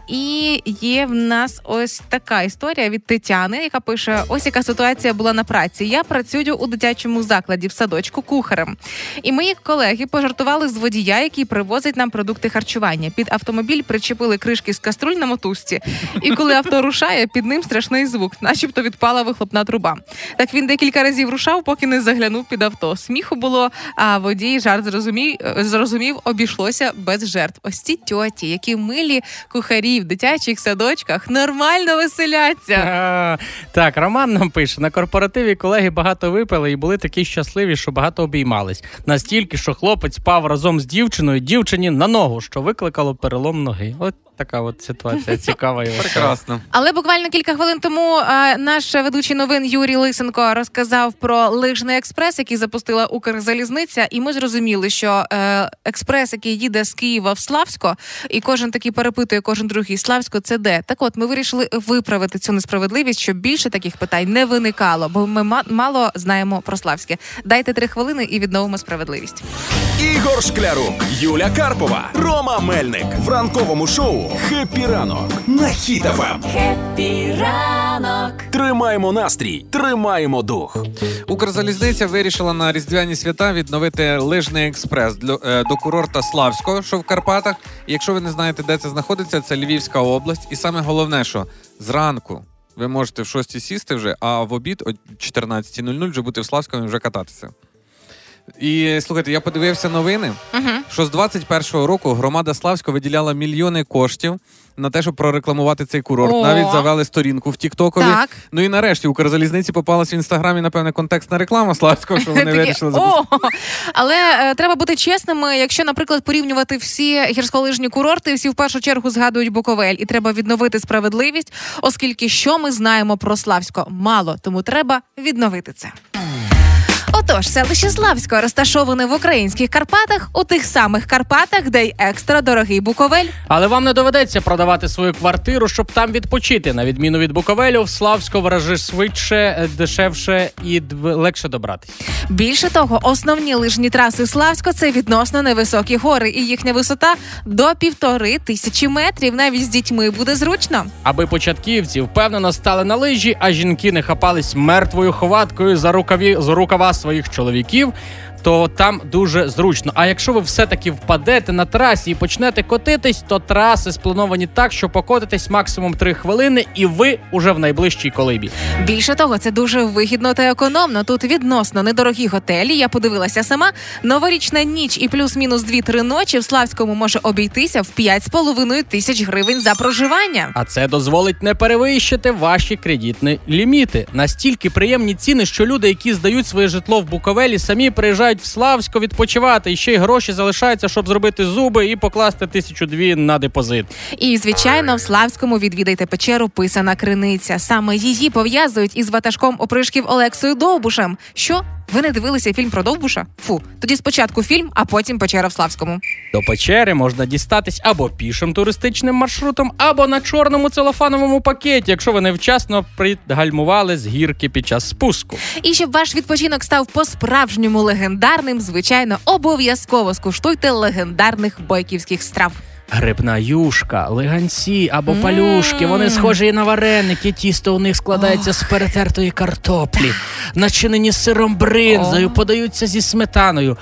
І є в нас ось така історія від Тетяни, яка пише: ось яка ситуація була на праці. Я працюю у дитячому закладі в садочку кухарем. І мої колеги пожартували з водія, який привозить нам продукти харчування. Під автомобіль причепили кришки з каструль на мотузці. І коли авто рушає, під ним страшний звук, начебто відпала вихлопна труба. Так він декілька разів рушав, поки не заглянув під авто. Сміху було, а водій жарт зрозумів, зрозумів, обійшлося без жертв. Ось ці тьоті, які милі кухарі в дитячих садочках, нормально веселяться. А, Так, Роман нам пише: на корпоративі колеги багато випили і були такі щасливі, що багато обіймались. Настільки, що хлопець спав разом з дівчиною, дівчині на ногу, що викликало перелом ноги. От така от ситуація цікава. і. Прекрасно. Але буквально кілька хвилин тому е, наш ведучий новин Юрій Лисенко розказав про лижний експрес, який запустила Укрзалізниця, і ми зрозуміли, що е, експрес, який їде з Києва в Славсько, і кожен такий перепитує, кожен другий Славсько, це де? Так от ми вирішили виправити цю несправедливість, щоб більше таких питань не виникало, бо ми ма- мало знаємо про Славське. Дайте три хвилини і відновимо справедливість. Ігор Шклярук, Юля Карпова, Рома Мельник в ранковому шоу «Хеппі ранок» на Ем. Хеппі ранок. Тримаємо настрій, тримаємо дух. Укрзалізниця вирішила на різдвяні свята відновити лижний експрес для- е, до курорта Славського, що в Карпатах. І якщо ви не знаєте, де це знаходиться, це Львівська область. І саме головне, що зранку ви можете в 6 сісти вже, а в обід о 14.00 вже бути в Славському і вже кататися. І слухайте, я подивився новини, що з 21-го року громада Славського виділяла мільйони коштів на те, щоб прорекламувати цей курорт. О. Навіть завели сторінку в Тіктокові. Так. Ну і нарешті Укрзалізниці попалась в інстаграмі, напевне, контекстна реклама Славського, що вони вирішили запустити. Але е, треба бути чесними, якщо, наприклад, порівнювати всі гірськолижні курорти, всі в першу чергу згадують Буковель, і треба відновити справедливість, оскільки що ми знаємо про Славсько? Мало, тому треба відновити це. Отож, селище Славсько розташоване в українських Карпатах, у тих самих Карпатах, де й екстра дорогий Буковель. Але вам не доведеться продавати свою квартиру, щоб там відпочити. На відміну від Буковелю, в Славську вражи швидше, е, дешевше і легше добратись. Більше того, основні лижні траси Славсько це відносно невисокі гори, і їхня висота до півтори тисячі метрів. Навіть з дітьми буде зручно. Аби початківці впевнено стали на лижі, а жінки не хапались мертвою хваткою за рукаві за рукава своїх чоловіків. То там дуже зручно. А якщо ви все-таки впадете на трасі і почнете котитись, то траси сплановані так, що покотитесь максимум 3 хвилини, і ви уже в найближчій колибі. Більше того, це дуже вигідно та економно. Тут відносно недорогі готелі. Я подивилася сама. Новорічна ніч і плюс-мінус 2-3 ночі в Славському може обійтися в 5,5 тисяч гривень за проживання. А це дозволить не перевищити ваші кредитні ліміти. Настільки приємні ціни, що люди, які здають своє житло в Буковелі, самі приїжджають в Славсько відпочивати, і ще й гроші залишаються, щоб зробити зуби і покласти тисячу дві на депозит. І звичайно, в Славському відвідайте печеру Писана Криниця. Саме її пов'язують із ватажком опришків Олексою Довбушем. Що? Ви не дивилися фільм про Довбуша? Фу, тоді спочатку фільм, а потім печера в Славському. До печери можна дістатись або пішим туристичним маршрутом, або на чорному целофановому пакеті, якщо ви невчасно пригальмували з гірки під час спуску. І щоб ваш відпочинок став по-справжньому легендарним, звичайно, обов'язково скуштуйте легендарних бойківських страв. Грибна юшка, леганці або палюшки. Вони схожі на вареники. Тісто у них складається з перетертої картоплі, начинені сиром бринзою, подаються зі сметаною,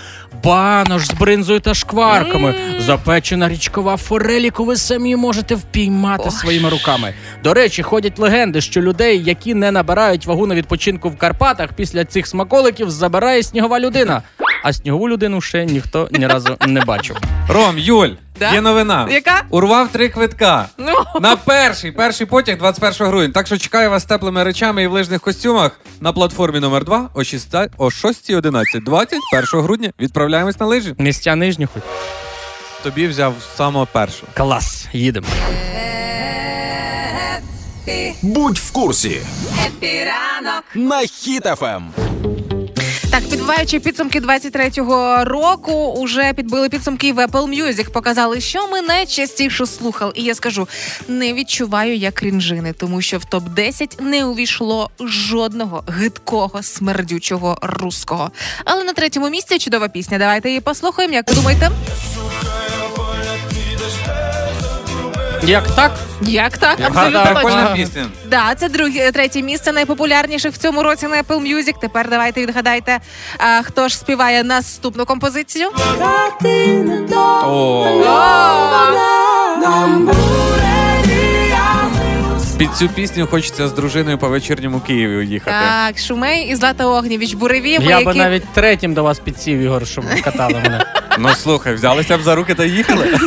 банош з бринзою та шкварками, запечена річкова форель, яку ви самі можете впіймати своїми руками. До речі, ходять легенди, що людей, які не набирають вагу на відпочинку в Карпатах, після цих смаколиків забирає снігова людина. а снігову людину ще ніхто ні разу не бачив. Ром, Юль, Да? є новина. Яка? Урвав три квитка. Ну. На перший, перший потяг 21 грудня. Так що чекаю вас з теплими речами і в лижних костюмах на платформі номер 2 о 6 о 6.11. 21 грудня відправляємось на лижі. Місця нижні хоч. Тобі взяв самого першого. Клас, їдемо. Будь в курсі Хеппі ранок. на Ем. Хіт-ФМ. Так, підбиваючи підсумки 23-го року, уже підбили підсумки в Apple Music, показали, що ми найчастіше слухали. І я скажу, не відчуваю я крінжини, тому що в топ 10 не увійшло жодного гидкого смердючого русского. Але на третьому місці чудова пісня. Давайте її послухаємо. Як ви думаєте? Як так? Як так? Абсолютно точно. пісня. Да, це друге третє місце найпопулярніших в цьому році на Apple Music. Тепер давайте відгадайте, а, хто ж співає наступну композицію. Під цю пісню хочеться з дружиною по вечірньому Києві їхати. Так, Шумей і Злата Огнєвіч Буреві, Я би навіть третім до вас підсів, Ігор, щоб катали мене. Ну слухай, взялися б за руки та їхали.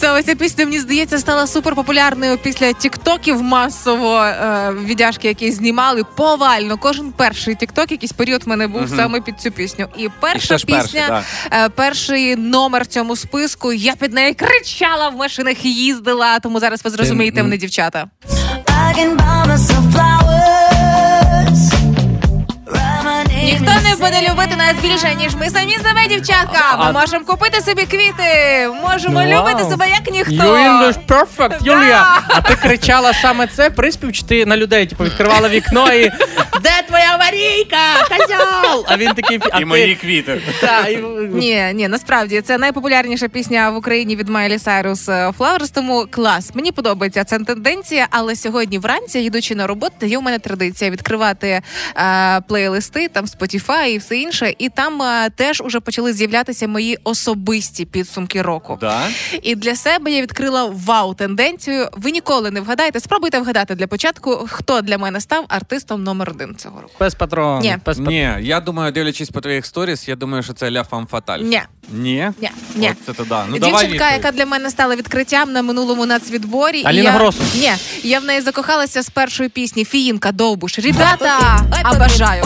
Це ця пісня, мені здається, стала суперпопулярною після тіктоків масово е, віддяжки, які знімали повально. Кожен перший тікток, якийсь період в мене був Мгм. саме під цю пісню. І І перша ж перший, пісня, так. е, перший номер в цьому списку. Я під нею кричала в машинах і їздила. Тому зараз ви зрозумієте м. мене, дівчата. Ніхто не буде любити нас більше, ніж ми самі себе, дівчатка. Ми А- можемо купити собі квіти, можемо Ну, любити себе як ніхто. English perfect, Юлія. А ти кричала саме це приспів, чи ти на людей типу, відкривала вікно і де твоя аварійка? Козьол! А він такий а І ти- мої квіти. Та, і- Ні, ні, насправді це найпопулярніша пісня в Україні від Майлі Сайрус е, Flowers, тому клас. Мені подобається ця тенденція, але сьогодні вранці, їдучи на роботу, є у мене традиція відкривати е, плейлисти, там Spotify і все інше. І там е, теж уже почали з'являтися мої особисті підсумки року. Да? І для себе я відкрила вау-тенденцію. Ви ніколи не вгадаєте. Спробуйте вгадати для початку, хто для мене став артистом номер один цього року. Пес патрон. Ні. Пес патрон. Ні, я думаю, дивлячись по твоїх сторіс, я думаю, що це Ля Фам Фаталь. Ні, Ні? ні, ні. От це то да. Ну давай Дівчинка, відповідь. яка для мене стала відкриттям на минулому нацвідборі. і Аліна я... Гросу. Ні, я в неї закохалася з першої пісні Фіїнка Довбуш. Ребята, обожаю.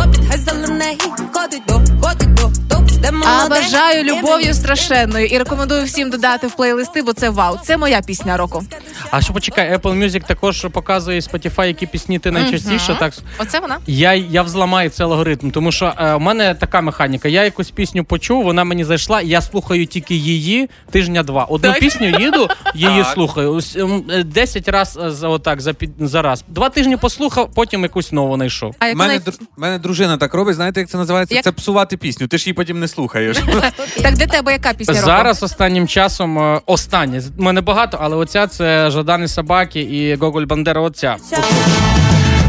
Обожаю любов'ю страшенною і рекомендую всім додати в плейлисти, бо це вау. Це моя пісня року. А що почекай, Apple Music також показує Spotify, які пісні ти найчастіше. Так Оце вона. я, я взламаю цей алгоритм, тому що е, у мене така механіка. Я якусь пісню почув, вона мені зайшла, і я слухаю тільки її тижня два. Одну Так. пісню їду, її Так. слухаю. Ем, е, Десять раз е, за отак за під за раз. Два тижні послухав, потім якусь нову знайшов. А У як мене, вона... дру- мене дружина так робить, знаєте, як це називається? Як? Це псувати пісню. Ти ж її потім не слухаєш. так для тебе яка пісня року? Зараз останнім часом е, останнє. У мене багато, але оця це Жадани собаки і Гоголь Бандера. Оця.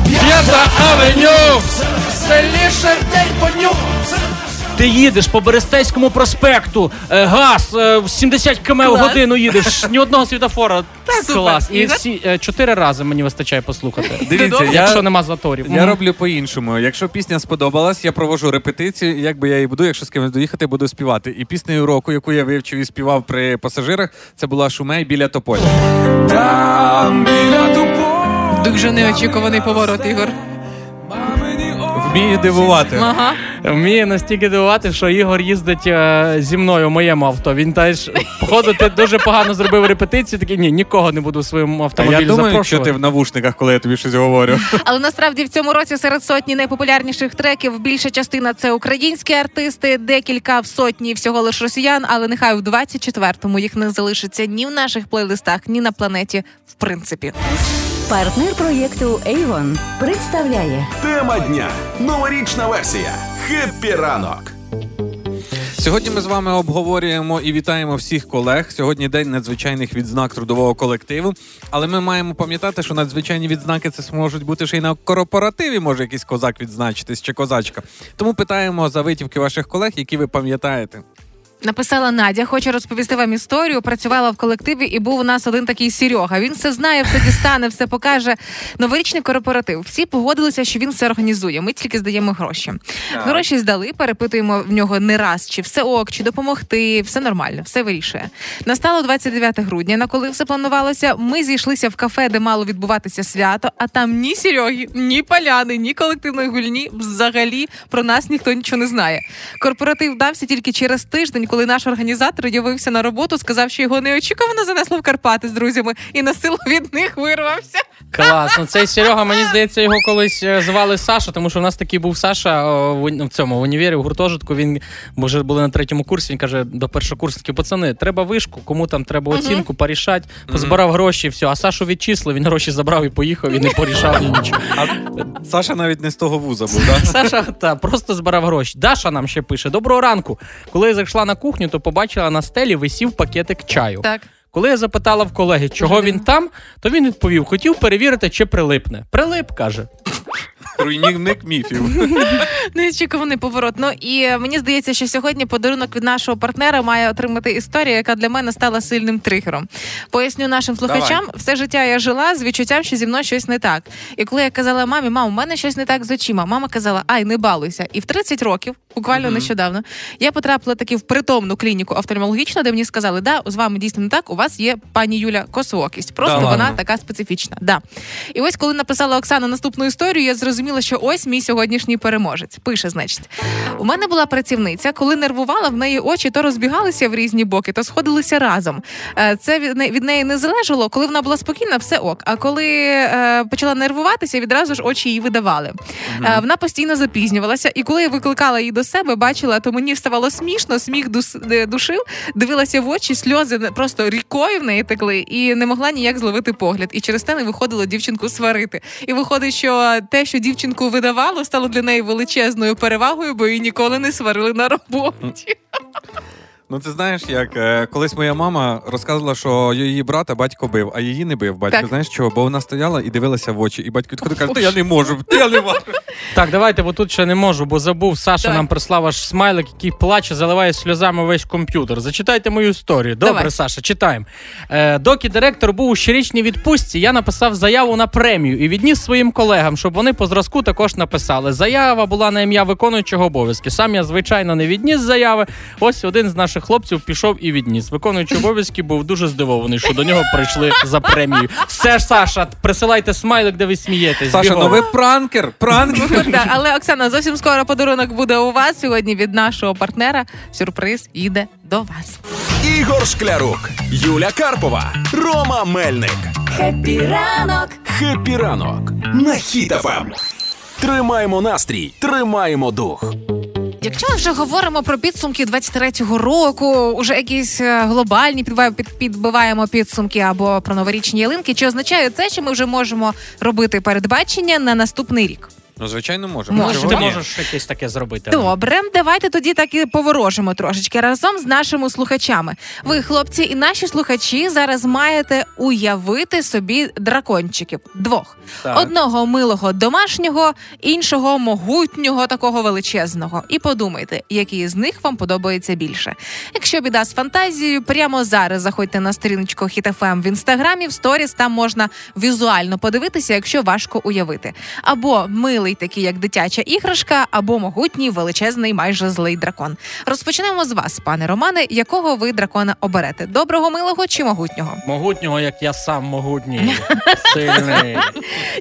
П'ята авеню! Селіше день по ньому! Ти їдеш по Берестейському проспекту, е, газ, е, в 70 км в Клас. годину їдеш, ні одного світофора. Так, Супер. клас. І Ігор? всі е, чотири рази мені вистачає послухати. Дивіться, Якщо я, нема заторів. я Мгм. роблю по-іншому. Якщо пісня сподобалась, я провожу репетицію. і Як би я її буду, якщо з кимось доїхати, буду співати. І піснею року, яку я вивчив і співав при пасажирах, це була Шумей біля тополя. Дуже неочікуваний поворот, Ігор. Вміє дивувати. Ага. Вміє настільки дивувати, що Ігор їздить е, зі мною в моєму авто. Він теж, походу, ти дуже погано зробив репетицію. Такий ні, нікого не буду в своєму Та автомобілі я думаю, що запрошувати. ти в навушниках, коли я тобі щось говорю. Але насправді в цьому році серед сотні найпопулярніших треків більша частина це українські артисти, декілька в сотні всього лиш росіян. Але нехай в 24-му їх не залишиться ні в наших плейлистах, ні на планеті. В принципі, Партнер проєкту Avon представляє Тема дня. Новорічна версія. Хеппі ранок. Сьогодні ми з вами обговорюємо і вітаємо всіх колег. Сьогодні день надзвичайних відзнак трудового колективу. Але ми маємо пам'ятати, що надзвичайні відзнаки це можуть бути ще й на корпоративі. Може якийсь козак відзначитись чи козачка. Тому питаємо за витівки ваших колег, які ви пам'ятаєте. Написала Надя, хочу розповісти вам історію. Працювала в колективі, і був у нас один такий Серега. Він все знає, все дістане, все покаже. Новорічний корпоратив. Всі погодилися, що він все організує. Ми тільки здаємо гроші. Гроші здали, перепитуємо в нього не раз, чи все ок, чи допомогти. Все нормально, все вирішує. Настало 29 грудня. На коли все планувалося, ми зійшлися в кафе, де мало відбуватися свято. А там ні Сереги, ні поляни, ні колективної гульні. Взагалі про нас ніхто нічого не знає. Корпоратив вдався тільки через тиждень, коли наш організатор явився на роботу, сказав, що його неочікувано занесло в Карпати з друзями і на силу від них вирвався. Клас. Ну цей Серега, мені здається, його колись е, звали Саша, тому що в нас такий був Саша в, в цьому в універі, в гуртожитку. Він ми вже були на третьому курсі. Він каже до першокурсників, пацани, треба вишку, кому там треба оцінку, порішать, позбирав гроші, все. А Сашу відчислив, він гроші забрав і поїхав, і не порішав ні нічого. А Саша навіть не з того вуза був, так? Саша та просто збирав гроші. Даша нам ще пише: Доброго ранку. Коли я зайшла на кухню, то побачила на стелі висів пакетик чаю. Так. Коли я запитала в колеги, чого він там, то він відповів: хотів перевірити, чи прилипне. Прилип, каже. Руйнівник міфів. Неочікуваний поворот. Ну і е, мені здається, що сьогодні подарунок від нашого партнера має отримати історія, яка для мене стала сильним тригером. Поясню нашим слухачам, все життя я жила з відчуттям, що зі мною щось не так. І коли я казала мамі, мам, у мене щось не так з очима, мама казала, ай, не балуйся. І в 30 років, буквально нещодавно, я потрапила таки в притомну клініку офтальмологічну, де мені сказали, да, з вами дійсно не так. У вас є пані Юля косоокість. Просто Да вона ладно? така специфічна. Да. І ось коли написала Оксана наступну історію, я зрозуміла, що ось мій сьогоднішній переможець. Пише, значить, у мене була працівниця, коли нервувала, в неї очі то розбігалися в різні боки, то сходилися разом. Е, Це від не- від неї не залежало. Коли вона була спокійна, все ок. А коли е, почала нервуватися, відразу ж очі її видавали. Е, Вона постійно запізнювалася, і коли я викликала її до себе, бачила, то мені ставало смішно, сміх дус- душив, дивилася в очі, сльози просто рікою в неї текли, і не могла ніяк зловити погляд. І через те не виходило дівчинку сварити. І виходить, що те, що дівчинку видавало, стало для неї величезною перевагою, бо її ніколи не сварили на роботі. Ну, ти знаєш, як е, колись моя мама розказувала, що її брата батько бив, а її не бив батько. Так. Знаєш чого? Бо вона стояла і дивилася в очі, і батько відходив каже, я не можу, я не можу. Так, давайте, бо тут ще не можу, бо забув. Саша Давай. нам прислав аж смайлик, який плаче, заливає сльозами весь комп'ютер. Зачитайте мою історію. Добре, Давай. Саша, читаємо. Е, доки директор був у щорічній відпустці, я написав заяву на премію і відніс своїм колегам, щоб вони по зразку також написали. Заява була на ім'я виконуючого обов'язки. Сам я, звичайно, не відніс заяви. Ось один з наших хлопців пішов і відніс. Виконуючий обов'язки був дуже здивований, що до нього прийшли за премію. Все ж, Саша, присилайте смайлик, де ви смієтесь. Саша, Бігом. ну ви пранкер, пранкер. Так, але Оксана, зовсім скоро подарунок буде у вас сьогодні від нашого партнера. Сюрприз їде до вас. Ігор Шклярук, Юля Карпова, Рома Мельник. Хеппі ранок! Хеппі ранок на Хіт-ФМ. Тримаємо настрій, тримаємо дух. Якщо ми вже говоримо про підсумки 23-го року, уже якісь е, глобальні підбиваємо, підсумки або про новорічні ялинки, чи означає це, що ми вже можемо робити передбачення на наступний рік? Ну, звичайно, можемо. Може, Чого Ти ні? можеш якесь таке зробити. Добре, давайте тоді так і поворожимо трошечки разом з нашими слухачами. Ви, хлопці, і наші слухачі зараз маєте уявити собі дракончиків двох: Так. одного милого домашнього, іншого могутнього, такого величезного. І подумайте, який з них вам подобається більше. Якщо біда з фантазією, прямо зараз заходьте на сторіночку HitFM в інстаграмі, в сторіс там можна візуально подивитися, якщо важко уявити. Або милий, такий як дитяча іграшка, або могутній, величезний, майже злий дракон. Розпочнемо з вас, пане Романе. Якого ви дракона оберете? Доброго, милого чи могутнього? Могутнього, як я сам могутній, сильний,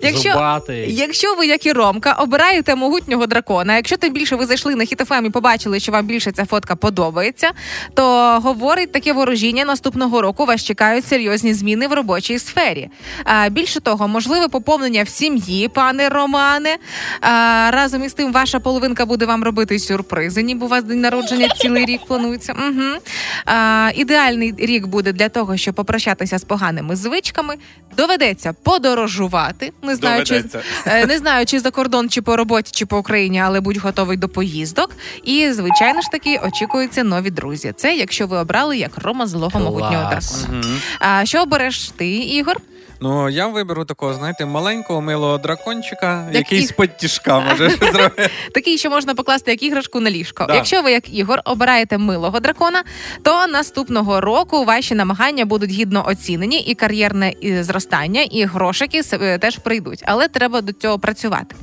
Якщо- зубатий. Якщо ви, як і Ромка, обираєте могутнього дракона, якщо тим більше ви зайшли на хітофем і побачили, що вам більше ця фотка подобається, то говорить таке ворожіння наступного року вас чекають серйозні зміни в робочій сфері. А, більше того, можливе поповнення в сім'ї, пане Романе. А, разом із тим, ваша половинка буде вам робити сюрпризи, ніби у вас день народження цілий рік планується. Угу. А, ідеальний рік буде для того, щоб попрощатися з поганими звичками. Доведеться подорожувати. Не знаю, чи Е, Не знаю, чи за кордон, чи по роботі, чи по Україні, але будь готовий до поїздок. І звичайно ж таки очікуються нові друзі. Це якщо ви обрали як Рома злого Клас. могутнього дракона. Мгм. А що обереш ти, Ігор? Ну я виберу такого, знаєте, маленького милого дракончика, Як який і- з під може зробити. Такий, що можна покласти як іграшку на ліжко. Да. Якщо ви, як Ігор, обираєте милого дракона, то наступного року ваші намагання будуть гідно оцінені, і кар'єрне зростання, і грошики себе теж прийдуть. Але треба до цього працювати.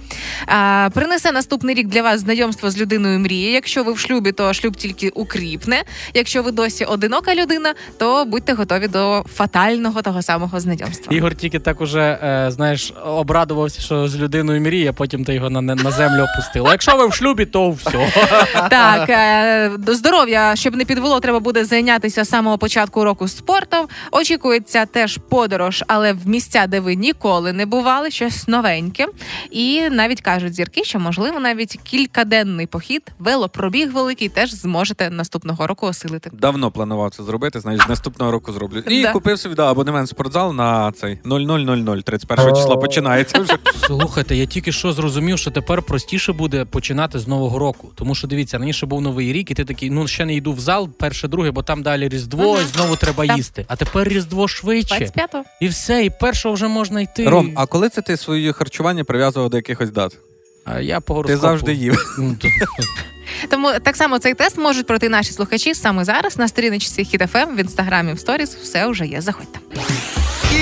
А, принесе наступний рік для вас знайомство з людиною мрії. Якщо ви в шлюбі, то шлюб тільки укріпне. Якщо ви досі одинока людина, то будьте готові до фатального того самого знайомства. Ігор тільки так уже, е, знаєш, обрадувався, що з людиною мріє, а потім ти його на, на землю опустила. Якщо ви в шлюбі, то все. Так, е, до здоров'я, щоб не підвело, треба буде зайнятися з самого початку року спортом. Очікується теж подорож, але в місця, де ви ніколи не бували, щось новеньке. І навіть кажуть зірки, що можливо навіть кількаденний похід, велопробіг великий, теж зможете наступного року осилити. Давно планував це зробити, знаєш, наступного року зроблю. І Да. купив собі да, абонемент в спортзал на цей 0000, 31 числа починається вже. Слухайте, я тільки що зрозумів, що тепер простіше буде починати з нового року. Тому що дивіться, раніше був новий рік, і ти такий, ну ще не йду в зал, перше, друге, бо там далі Різдво, і знову треба Так. їсти. А тепер Різдво швидше. 25-го. І все, і першого вже можна йти. Ром, а коли це ти своє харчування прив'язував до якихось дат? А я по Ти гороскопу. завжди їв. Ну, то- Тому так само цей тест можуть пройти наші слухачі саме зараз на сторіночці Хіт-ФМ, в інстаграмі в сторіс. Все вже є. Заходьте.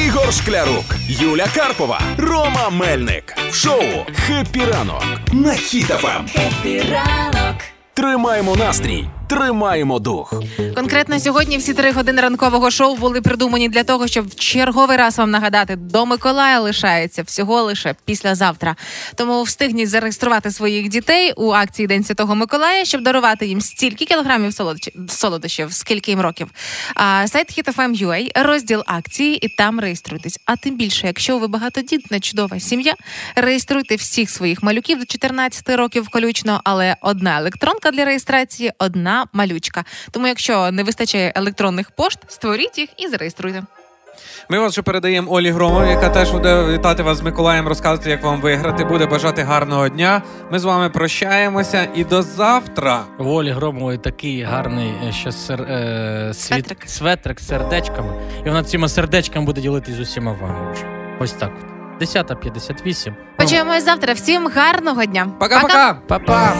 Ігор Шклярук, Юля Карпова, Рома Мельник. В шоу «Хеппі ранок» на Ем. Хіт-ФМ. Хеппі ранок. Тримаємо настрій, тримаємо дух. Конкретно сьогодні всі три години ранкового шоу були придумані для того, щоб в черговий раз вам нагадати, до Миколая лишається всього лише післязавтра. Тому встигніть зареєструвати своїх дітей у акції День Святого Миколая, щоб дарувати їм стільки кілограмів солодощ- солодощів, скільки їм років. А сайт HitFM.ua, розділ акції, і там реєструйтесь. А тим більше, якщо ви багатодітна чудова сім'я, реєструйте всіх своїх малюків до 14 років включно, але одна електронка для реєстрації, одна малючка. Тому, якщо не вистачає електронних пошт, створіть їх і зареєструйте. Ми вас ще передаємо Олі Громові, яка теж буде вітати вас з Миколаєм, розказувати, як вам виграти. Буде бажати гарного дня. Ми з вами прощаємося і до завтра. В Олі Громової такий гарний е, ще сер, е, світ, Светрик. светрик з сердечками. І вона цими сердечками буде ділитись з усіма вами вже. Ось так. от. 10.58. Почуємось завтра. Всім гарного дня. Пока-пока! Па-па!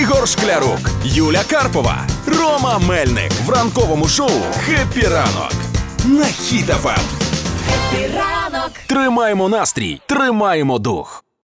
Ігор Шклярук, Юля Карпова, Рома Мельник в ранковому шоу «Хеппі ранок» на Ем. Хіт-ФМ. Хеппі ранок. Тримаємо настрій, тримаємо дух.